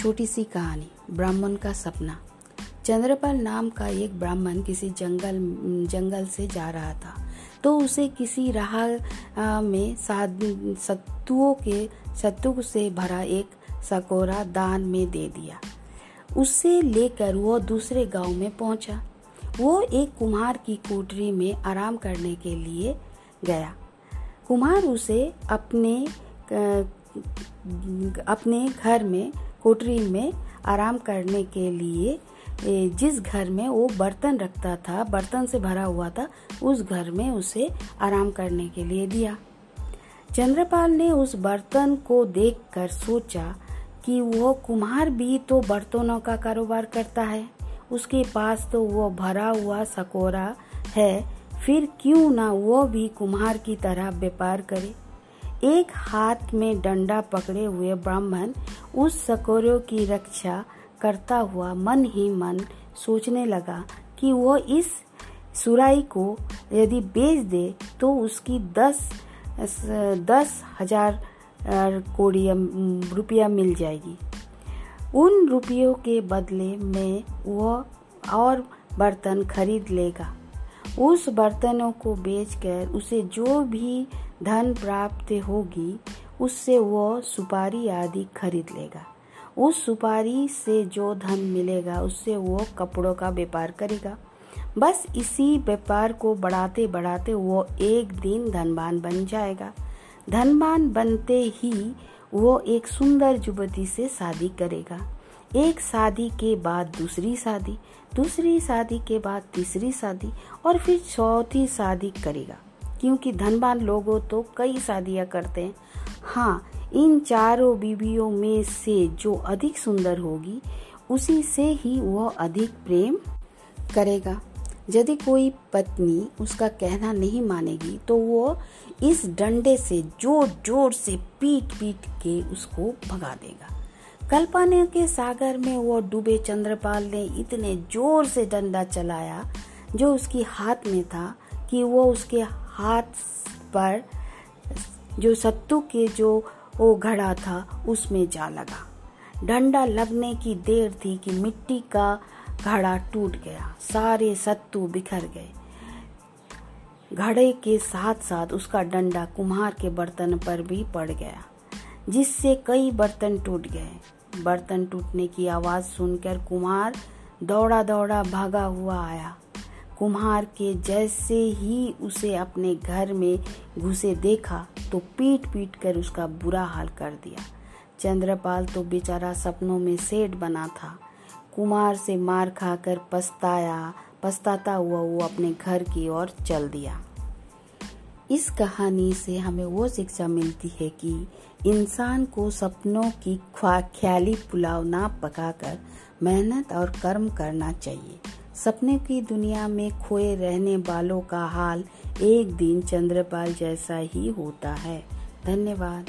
छोटी सी कहानी, ब्राह्मण का सपना। चंद्रपाल नाम का एक ब्राह्मण किसी जंगल जंगल से जा रहा था। तो उसे किसी राह में सत्तुओं के, सत्तू से भरा एक सकोरा दान में दे दिया। उसे लेकर वो दूसरे गाँव में पहुँचा। वो एक कुम्हार की कोठरी में आराम करने के लिए गया। कुम्हार उसे अपने अपने घर में, कोठरी में आराम करने के लिए जिस घर में वो बर्तन रखता था, बर्तन से भरा हुआ था, उस घर में उसे आराम करने के लिए दिया। चंद्रपाल ने उस बर्तन को देखकर सोचा कि वो कुम्हार भी तो बर्तनों का कारोबार करता है। उसके पास तो वो भरा हुआ सकोरा है, फिर क्यों ना वो भी कुम्हार की तरह व्यापार करे। एक हाथ में डंडा पकड़े हुए ब्राह्मण उस सकोरों की रक्षा करता हुआ मन ही मन सोचने लगा कि वो इस सुराई को यदि बेच दे तो उसकी दस दस हज़ार कोड़िया रुपया मिल जाएगी। उन रुपयों के बदले में वह और बर्तन खरीद लेगा। उस बर्तनों को बेचकर उसे जो भी धन प्राप्त होगी, उससे वो सुपारी आदि खरीद लेगा। उस सुपारी से जो धन मिलेगा, उससे वो कपड़ों का व्यापार करेगा। बस इसी व्यापार को बढ़ाते बढ़ाते वो एक दिन धनवान बन जाएगा। धनवान बनते ही वो एक सुंदर युवती से शादी करेगा। एक शादी के बाद दूसरी शादी दूसरी शादी के बाद तीसरी शादी और फिर चौथी शादी करेगा। क्योंकि धनवान लोगों तो कई शादियाँ करते हैं। हाँ इन चारों बीवियों में से जो अधिक सुंदर होगी, उसी से ही वह अधिक प्रेम करेगा। यदि कोई पत्नी उसका कहना नहीं मानेगी तो वो इस डंडे से ज़ोर ज़ोर से पीट पीट के उसको भगा देगा। कल्पना के सागर में वो डूबे चंद्रपाल ने इतने ज़ोर से डंडा चलाया, जो उसकी हाथ में था कि वो उसके हाथ पर जो सत्तू के जो वो घड़ा था, उसमें जा लगा। डंडा लगने की देर थी कि मिट्टी का घड़ा टूट गया। सारे सत्तू बिखर गए। घड़े के साथ साथ उसका डंडा कुम्हार के बर्तन पर भी पड़ गया, जिससे कई बर्तन टूट गए। बर्तन टूटने की आवाज़ सुनकर कुम्हार दौड़ा दौड़ा भागा हुआ आया। कुम्हार के जैसे ही उसे अपने घर में घुसे देखा तो पीट पीट कर उसका बुरा हाल कर दिया। चंद्रपाल तो बेचारा सपनों में सेठ बना था। कुमार से मार खाकर पछताया, पछताता हुआ वो अपने घर की ओर चल दिया। इस कहानी से हमें वो शिक्षा मिलती है कि इंसान को सपनों की ख्वा ख्याली पुलाव ना पकाकर मेहनत और कर्म करना चाहिए। सपने की दुनिया में खोए रहने वालों का हाल एक दिन चंद्रपाल जैसा ही होता है। धन्यवाद।